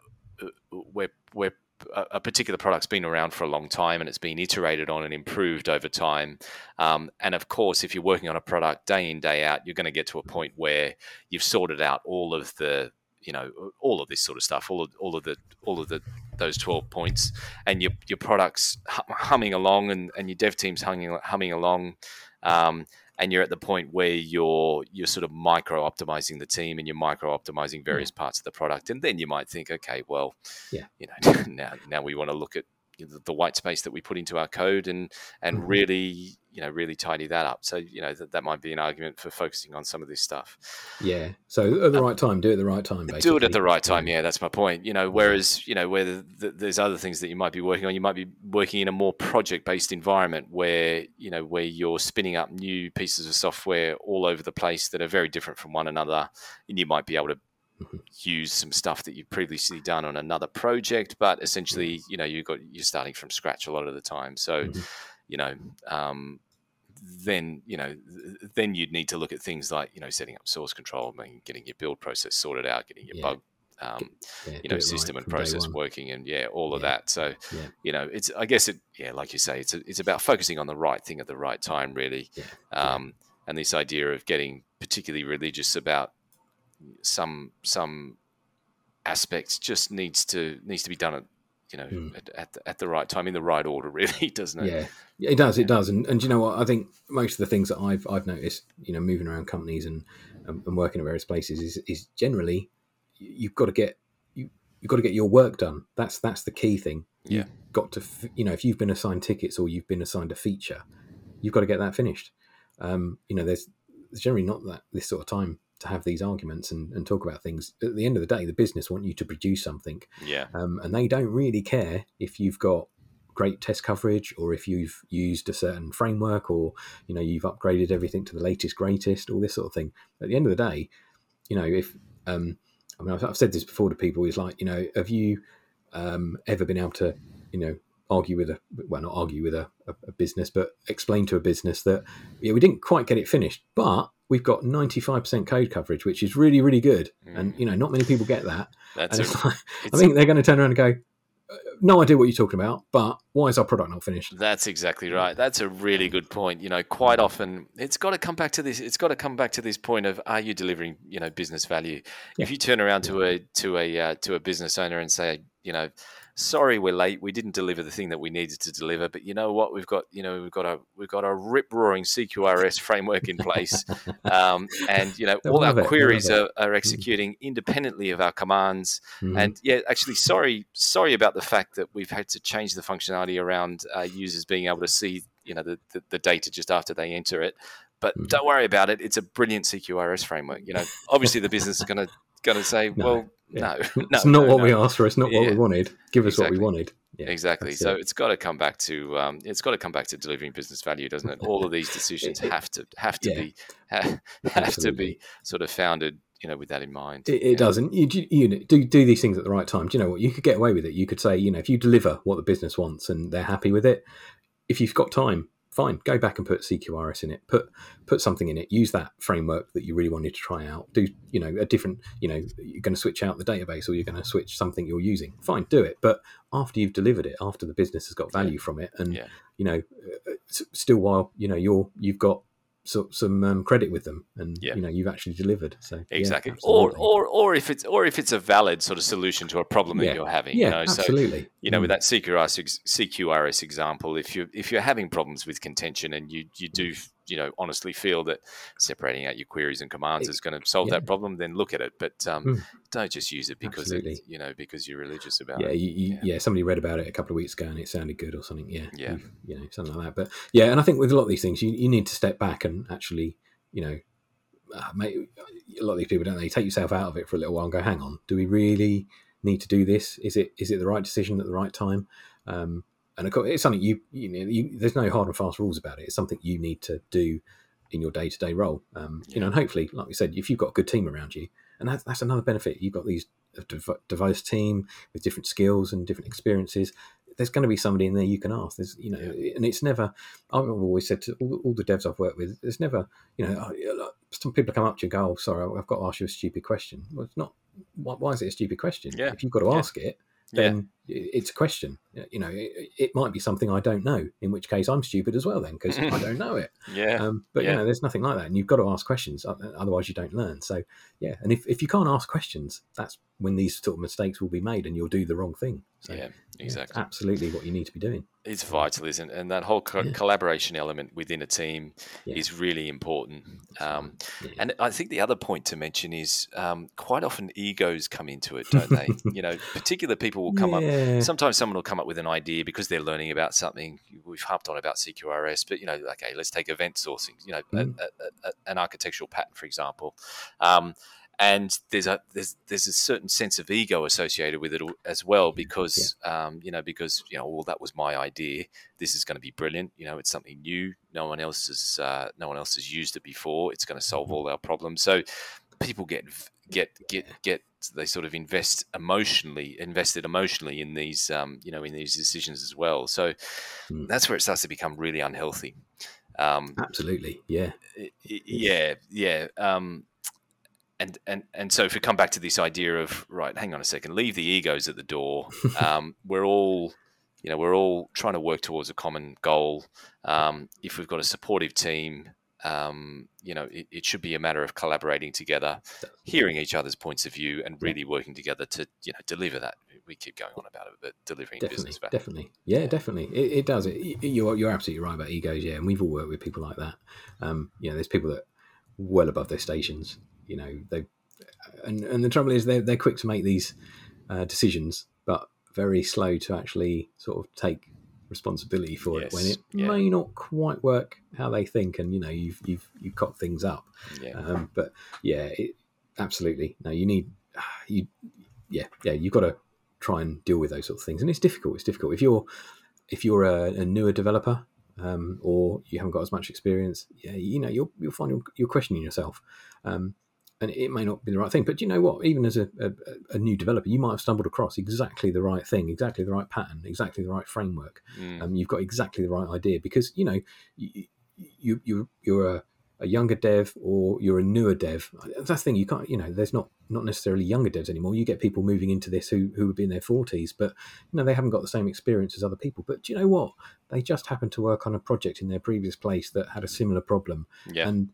where where a particular product's been around for a long time and it's been iterated on and improved over time. Um, and of course, if you're working on a product day in day out, you're going to get to a point where you've sorted out all of the you know all of this sort of stuff all of all of the all of the those 12 points and your your products humming along and, and your dev team's humming, humming along um, and you're at the point where you're you're sort of micro optimizing the team and you're micro optimizing hmm. various parts of the product and then you might think okay well Yeah. you know now now we want to look at the, the white space that we put into our code and and Mhm. really you know really tidy that up so you know that, that might be an argument for focusing on some of this stuff yeah. So at the right time, do it at the right time. Basically. do it at the right time yeah that's my point you know whereas you know where the, the, there's other things that you might be working on you might be working in a more project based environment where you know where you're spinning up new pieces of software all over the place that are very different from one another and you might be able to. Use some stuff that you've previously done on another project but essentially you know you got you're starting from scratch a lot of the time so Mhm. you know um, then you know then you'd need to look at things like you know setting up source control I mean, getting your build process sorted out getting your Yeah. bug um, yeah, you know system right and process working and yeah all of Yeah. that so Yeah. you know it's i guess it yeah like you say it's a, it's about focusing on the right thing at the right time really um, and this idea of getting particularly religious about some some aspects just needs to needs to be done at you know Mm. at, at, the, at the right time in the right order really doesn't it Yeah, Yeah, it does. It does. And and you know what? I think most of the things that I've I've noticed, you know, moving around companies and and, and working at various places is is generally you- you've got to get you you've got to get your work done. That's that's the key thing. Yeah. You've got to you know if you've been assigned tickets or you've been assigned a feature, you've got to get that finished. Um, you know, there's there's generally not that this sort of time to have these arguments and, and talk about things. At the end of the day, the business want you to produce something. Yeah. Um, and they don't really care if you've got great test coverage or if you've used a certain framework or you know you've upgraded everything to the latest greatest all this sort of thing. At the end of the day you know if um, i mean I've, I've said this before to people is like you know have you um, ever been able to you know argue with a well not argue with a, a, a business but explain to a business that yeah we didn't quite get it finished but we've got 95% code coverage which is really really good and you know not many people get that that's and a, like, I think they're going to turn around and go, "Uh, "No idea what you're talking about, but why is our product not finished?" That's exactly right. That's a really good point. You know, quite often it's got to come back to this. It's got to come back to this point of are you delivering, you know, business value? Yeah. If you turn around to a to a uh, to a business owner and say, you know, sorry we're late, we didn't deliver the thing that we needed to deliver, but you know what, we've got, you know, we've got a we've got a rip roaring CQRS framework in place, um, and you know, all our it, queries are, are executing independently of our commands. Mhm. And yeah, actually, sorry, sorry about the fact that we've had to change the functionality around uh, users being able to see, you know, the, the, the data just after they enter it. But Mhm. don't worry about it; it's a brilliant CQRS framework. You know, obviously the business is going to going to say, No, well, yeah. no, no, it's not no, what we asked for. It's not what Yeah. we wanted. Give us what we wanted. Yeah, exactly. So it. it's got to come back to um, it's got to come back to delivering business value, doesn't it? All of these decisions have to have to be ha, have to be sort of founded, you know, with that in mind. It, it doesn't. You, you, you do do these things at the right time. Do you know what? You could get away with it. You could say, you know, if you deliver what the business wants and they're happy with it, if you've got time, fine, go back and put CQRS in it. Put put something in it. Use that framework that you really wanted to try out. Do you know a different? You know, you're going to switch out the database or you're going to switch something you're using. Fine, do it. But after you've delivered it, after the business has got value from it, and Yeah. you know, uh, still while you know you're you've got so, some um, credit with them, and Yeah. you know you've actually delivered. So yeah, exactly. or, or or if it's or if it's a valid sort of solution to a problem Yeah. that you're having. yeah, you know, so absolutely. you know, with Mm. that CQRS, CQRS example, if you if you're having problems with contention and you you do you know honestly feel that separating out your queries and commands It- is going to solve yeah. that problem, then look at it. But um, Mm. don't just use it because it's, you know because you're religious about yeah, it. you, you, Yeah. yeah. Somebody read about it a couple of weeks ago and it sounded good or something. Yeah, Yeah. you- you know, something like that. But yeah, and I think with a lot of these things, you, you need to step back and actually, you know, uh, make, a lot of these people don't they take yourself out of it for a little while and go, hang on, do we really need to do this? Is it is it the right decision at the right time? Um, and of course, it's something you you know, you, there's no hard and fast rules about it. It's something you need to do in your day to day role. Um, You know, and hopefully, like we said, if you've got a good team around you, and that's that's another benefit. You've got these a diverse team with different skills and different experiences. There's going to be somebody in there you can ask. There's, you know, and it's never. I've always said to all, all the devs I've worked with, there's never, you know, oh, yeah, some people come up to you and go, "Oh, sorry, I've got to ask you a stupid question." Well, it's not. Why, why is it a stupid question? Yeah. If you've got to Yeah. ask it, Yeah, then it's a question. You know, it, it might be something I don't know. In which case, I'm stupid as well then because I don't know it. yeah, Um, but Yeah. you know, there's nothing like that, and you've got to ask questions. Otherwise, you don't learn. So yeah, and if, if you can't ask questions, that's when these sort of mistakes will be made, and you'll do the wrong thing. So yeah, yeah, exactly. absolutely what you need to be doing. It's vital, isn't it? And that whole co- Yeah. collaboration element within a team Yeah. is really important. Um, Yeah. And I think the other point to mention is um, quite often egos come into it, don't they? you know, particular people will come up. Yeah. Sometimes someone will come up with an idea because they're learning about something. We've harped on about CQRS, but you know, okay, let's take event sourcing. You know, Mm. a, a, an architectural pattern, for example. Um, and there's a there's there's a certain sense of ego associated with it as well because um, you know because you know well that was my idea this is going to be brilliant you know it's something new no one else has uh, no one else has used it before it's going to solve all our problems so people get get get get they sort of invest emotionally invested emotionally in these um, you know in these decisions as well so Mm. that's where it starts to become really unhealthy um, Absolutely. Yeah. Yeah yeah um and and and so if we come back to this idea of right hang on a second leave the egos at the door um we're all you know we're all trying to work towards a common goal um if we've got a supportive team um you know it, it should be a matter of collaborating together hearing each other's points of view and really working together to you know deliver that we keep going on about it but delivering Definitely, business value definitely, yeah, definitely. It, it does. It, you're you're absolutely right about egos, yeah. And we've all worked with people like that. Um, you know, there's people that well above their stations. You know, they and and the trouble is they're they're quick to make these uh, decisions, but very slow to actually sort of take responsibility for it when it yeah. may not quite work how they think. And you know, you've you've you've cocked things up. yeah Um, but yeah, it, absolutely. No, you need you. Yeah, yeah. You've got to try and deal with those sort of things, and it's difficult. It's difficult if you're if you're a, a newer developer um, or you haven't got as much experience. Yeah, you know, you'll you'll find you're, you're questioning yourself, um, and it may not be the right thing. But you know what? Even as a, a, a new developer, you might have stumbled across exactly the right thing, exactly the right pattern, exactly the right framework. Mm, um, you've got exactly the right idea because you know you, you, you you're a, a younger dev or you're a newer dev. That's the thing you can't you know there's not not necessarily younger devs anymore. You get people moving into this who who would be in their 40s but you know they haven't got the same experience as other people. But do you know what? They just happened to work on a project in their previous place that had a similar problem. Yeah. And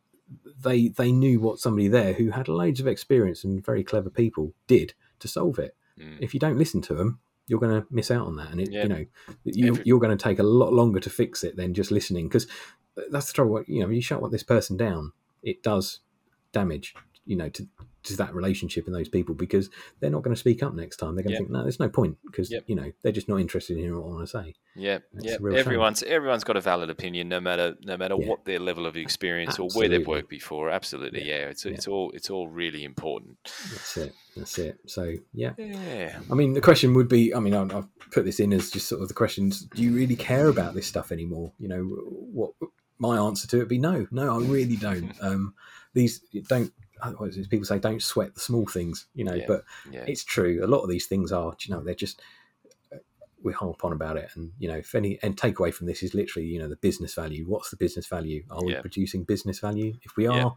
they they knew what somebody there who had loads of experience and very clever people did to solve it mm, if you don't listen to them, you're going to miss out on that, and it, Yeah. you know you, Every- you're going to take a lot longer to fix it than just listening because that's the trouble. You know, when you shut what this person down, it does damage. You know, to to that relationship and those people because they're not going to speak up next time. They're going to think, no, there's no point because Yep. you know they're just not interested in hearing what I want to say. Yeah, yeah. real shame. Everyone's everyone's got a valid opinion, no matter no matter Yeah. what their level of experience or where they've worked before. Absolutely, yeah. Yeah. It's it's all it's all really important. That's it. That's it. So yeah. Yeah, I mean, the question would be I mean, I've I've put this in as just sort of the questions do you really care about this stuff anymore? You know, what my answer to it would be no, no, I really don't. Um, these don't, what is it, people say, don't sweat the small things, you know, Yeah. but yeah, it's true. A lot of these things are, you know, they're just, uh, we harp on about it. And, you know, if any, and takeaway from this is literally, you know, the business value. What's the business value? Are we Yeah. producing business value? If we are,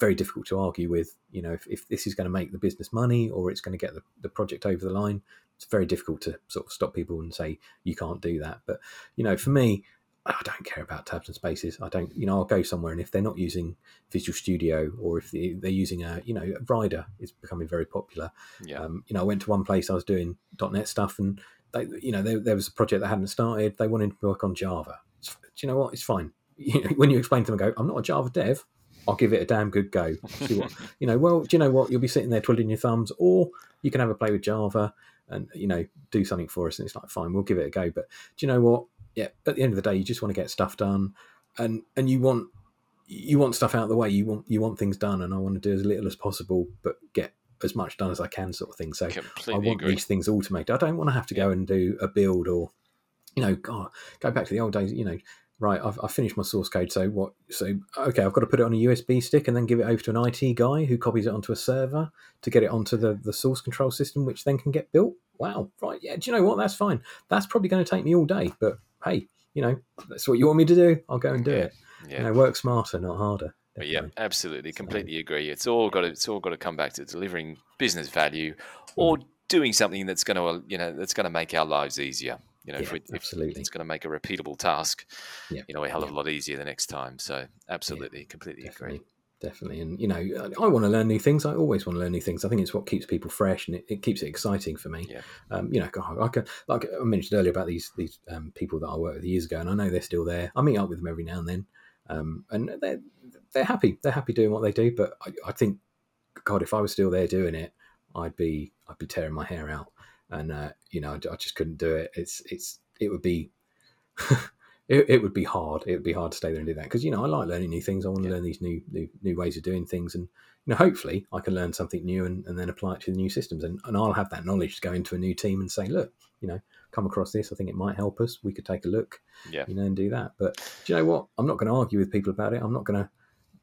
very difficult to argue with. You know, if, if this is going to make the business money or it's going to get the, the project over the line, it's very difficult to sort of stop people and say you can't do that. But you know, for me, I don't care about tabs and spaces. I don't, you know, I'll go somewhere and if they're not using Visual Studio or if they're using a, you know, Rider is becoming very popular. Yeah. Um, you know, I went to one place I was doing .NET stuff and they, you know, there, there was a project that hadn't started. They wanted to work on Java. It's, do you know what? It's fine. You know, when you explain to them, go, I'm not a Java dev. I'll give it a damn good go. See what, you know, well, do you know what? You'll be sitting there twiddling your thumbs, or you can have a play with Java and you know do something for us. And it's like, fine, we'll give it a go. But do you know what? Yeah, at the end of the day, you just want to get stuff done, and and you want you want stuff out of the way. You want you want things done, and I want to do as little as possible, but get as much done as I can, sort of thing. So Completely I want agree. these things automated. I don't want to have to go and do a build or, you know, God, go back to the old days. You know, right? I've, I've finished my source code. So what? So okay, I've got to put it on a USB stick and then give it over to an IT guy who copies it onto a server to get it onto the the source control system, which then can get built. Wow, right? Yeah. Do you know what? That's fine. That's probably going to take me all day, but hey, you know, that's what you want me to do. I'll go and do Yeah. it. Yeah. You know, work smarter, not harder. Yeah, absolutely, So- completely agree. It's all got to, it's all got to come back to delivering business value, Mm. or doing something that's going to you know that's going to make our lives easier. You know, if, Yeah, we, if absolutely. it's going to make a repeatable task, Yeah, you know, a hell of a lot easier the next time. So absolutely, completely definitely agree. definitely and you know i want to learn new things i always want to learn new things i think it's what keeps people fresh and it, it keeps it exciting for me Yeah. um, you know I can, like i mentioned earlier about these these um, people that i worked with years ago and i know they're still there i meet up with them every now and then um, and they're they're happy they're happy doing what they do but I, I think god if i was still there doing it i'd be i'd be tearing my hair out and uh, you know I, I just couldn't do it it's it's it would be it, it would be hard. It would be hard to stay there and do that because you know I like learning new things. I want to Yeah. learn these new, new new ways of doing things, and you know hopefully I can learn something new and, and then apply it to the new systems, and, and I'll have that knowledge to go into a new team and say, look, you know, come across this. I think it might help us. We could take a look, Yeah. you know, and do that. But do you know what? I'm not going to argue with people about it. I'm not going to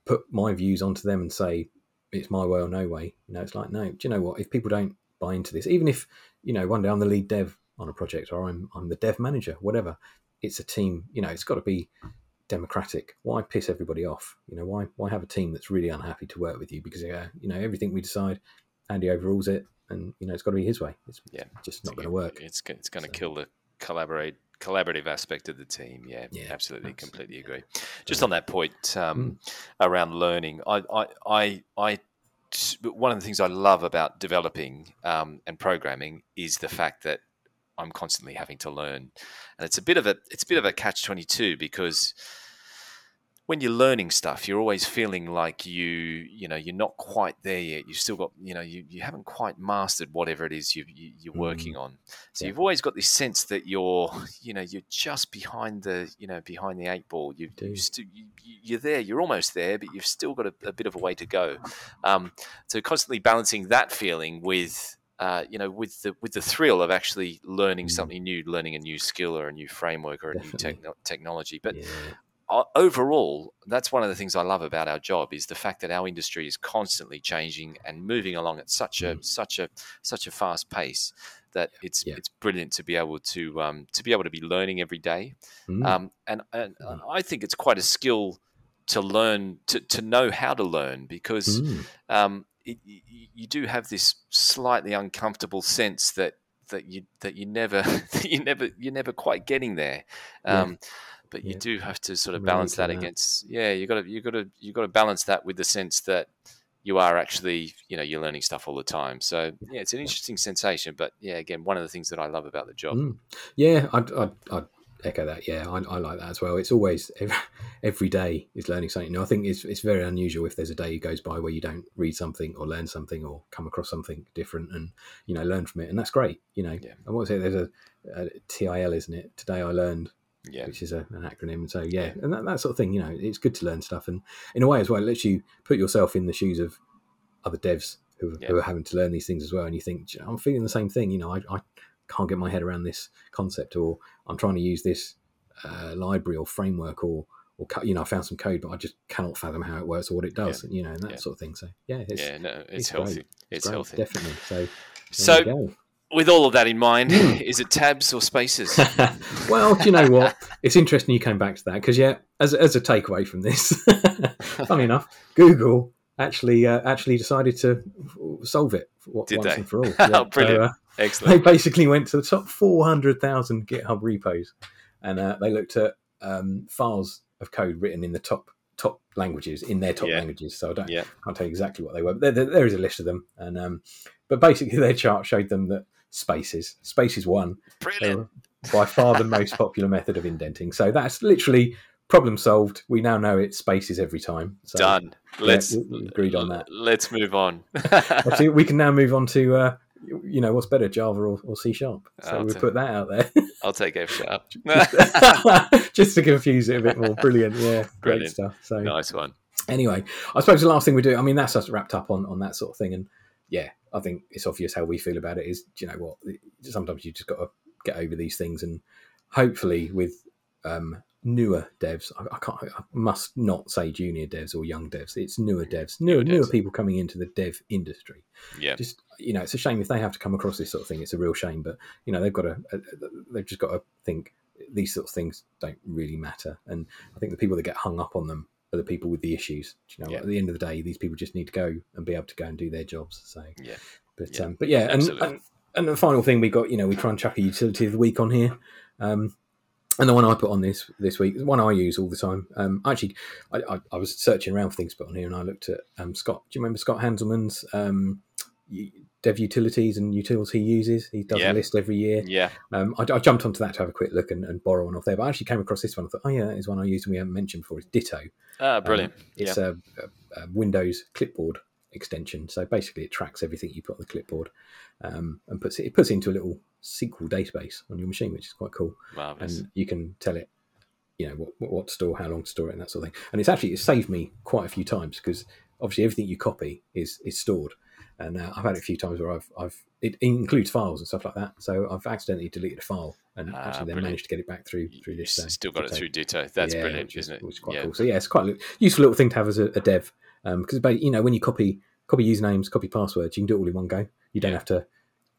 put my views onto them and say it's my way or no way. You know, it's like no. Do you know what? If people don't buy into this, even if you know one day I'm the lead dev on a project or I'm I'm the dev manager, whatever, it's a team. You know, it's got to be democratic. Why piss everybody off? You know, why why have a team that's really unhappy to work with you because uh, you know everything we decide, Andy overrules it, and you know it's got to be his way. It's Yeah. just not going to work. It's it's going to So- kill the collaborate collaborative aspect of the team. Yeah, Yeah, absolutely, absolutely, completely yeah. agree. Just on that point um, Mm. around learning, I, I, I, I, one of the things I love about developing um, and programming is the fact that I'm constantly having to learn, and it's a bit of a it's a bit of a catch twenty two because when you're learning stuff, you're always feeling like you, you know, you're not quite there yet. You've still got, you know, you, you haven't quite mastered whatever it is you, you, you're working on. So Yeah. you've always got this sense that you're, you know, you're just behind the, you know, behind the eight ball. You, you st- you, you're there. You're almost there, but you've still got a, a bit of a way to go. Um, so constantly balancing that feeling with. Uh, you know, with the with the thrill of actually learning Mm. something new, learning a new skill or a new framework or a new Definitely. techno- technology. But yeah, overall, that's one of the things I love about our job is the fact that our industry is constantly changing and moving along at such a such a such a fast pace that it's Mm. Yeah. it's brilliant to be able to um, to be able to be learning every day. Mm. Um, and and Mm. I think it's quite a skill to learn to, to know how to learn because Mm. um, it, you, you do have this slightly uncomfortable sense that that you that you never that you never you're never quite getting there. Yeah. But you Yeah. do have to sort of balance to that, that. against yeah you got to you got to you got to balance that with the sense that you are actually you know you're learning stuff all the time. So yeah, it's an interesting sensation. But yeah, again, one of the things that I love about the job. Mm. Yeah, I'd, I'd, I'd echo that. Yeah, I, I like that as well. It's always every, every day is learning something new. I think it's it's very unusual if there's a day goes by where you don't read something or learn something or come across something different and you know learn from it, and that's great. You know, Yeah. and what's it? There's a, a TIL, isn't it? Today I learned, Yeah, which is a, an acronym. So yeah, and that, that sort of thing. You know, it's good to learn stuff, and in a way as well, it lets you put yourself in the shoes of other devs who, Yeah. who are having to learn these things as well. And you think, "Do you know, I'm feeling the same thing. You know, I, I can't get my head around this concept, or I'm trying to use this uh, library or framework, or or you know, I found some code, but I just cannot fathom how it works or what it does. You know, and that Yeah. sort of thing. So yeah, it's, yeah, no, it's, it's healthy. great. It's great, healthy. definitely. So So. With all of that in mind, Mm. is it tabs or spaces? well, do you know what? It's interesting you came back to that because yeah, as as a takeaway from this, funny enough, Google actually uh, actually decided to solve it for, Did once they? and for all. Oh, brilliant. uh, they basically went to the top 400,000 GitHub repos and uh, they looked at um, files of code written in the top top languages in their top Yeah. languages. So I don't Yeah. can't tell you exactly what they were. But there, there, there is a list of them, and um, but basically their chart showed them that spaces spaces won Brilliant. were by far the most popular method of indenting. So that's literally problem solved. We now know it's spaces every time. So Done. Let's we- we agreed on that. Let's move on. We can now move on to uh, you know what's better, Java or, or C sharp. So I'll we'll take- put that out there. I'll take F sharp. just to confuse it a bit more. Brilliant, yeah, great stuff. So nice one. anyway, I suppose the last thing we do. I mean, that's us wrapped up on on that sort of thing, and yeah, I think it's obvious how we feel about it. Is you know what? Sometimes you just got to get over these things, and hopefully with um, newer devs, I, I can't, I must not say junior devs or young devs. It's newer devs, newer Newer devs. people coming into the dev industry Yeah. just you know it's a shame if they have to come across this sort of thing it's a real shame but you know they've got to uh, they've just got to think these sort of things don't really matter and i think the people that get hung up on them are the people with the issues you know Yeah. at the end of the day these people just need to go and be able to go and do their jobs so Yeah. but Yeah. um but yeah and, and and the final thing we got you know we try and chuck a utility of the week on here um and the one I put on this this week, the one I use all the time. Um, actually, I, I, I was searching around for things to put on here, and I looked at um, Scott. Do you remember Scott Hanselman's um, dev utilities and utils he uses? He does Yeah. a list every year. Yeah. Um, I, I jumped onto that to have a quick look and, and borrow one off there, but I actually came across this one. I thought, oh yeah, that is one I used and we haven't mentioned before. It's Ditto. Ah, brilliant. Um, it's a, a, a Windows clipboard extension. So basically, it tracks everything you put on the clipboard um, and puts it, it puts it into a little SQL database on your machine, which is quite cool Marvelous. and you can tell it you know what, what, what to store how long to store it and that sort of thing and it's actually it saved me quite a few times because obviously everything you copy is is stored and uh, i've had it a few times where i've i've it includes files and stuff like that so i've accidentally deleted a file and Ah, actually then brilliant. managed to get it back through through this uh, still got it through Ditto. That's Yeah, brilliant, is, isn't it? which is quite yeah. cool so yeah it's quite a useful little thing to have as a, a dev because you know when you copy copy usernames copy passwords you can do it all in one go you don't Yeah. have to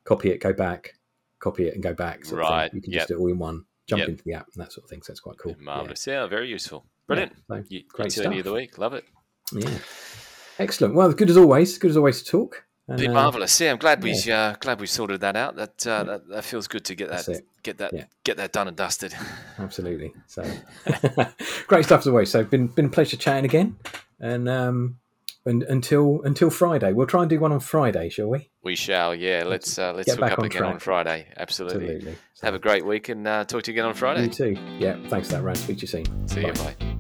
copy it go back copy it and go back sort of thing. Right, you can yep. just do it all in one jump Yep. into the app and that sort of thing so it's quite cool Yeah. Marvelous. Yeah. very useful. Brilliant. Yeah, so, great Utility of stuff. the week. Love it. yeah excellent well good as always good as always to talk and, Been uh, marvelous. Yeah, I'm glad we uh, glad we sorted that out. That uh, that, that feels good to get that get that Yeah. get that done and dusted. absolutely so great stuff as always so been been a pleasure chatting again and um and until until friday we'll try and do one on friday shall we We shall. Yeah, let's uh, let's Get hook back up on again on. Friday. Absolutely. absolutely so, Have a great week and uh, talk to you again on Friday. you too yeah thanks for that Rowan. speak to you soon See you. Bye. Bye.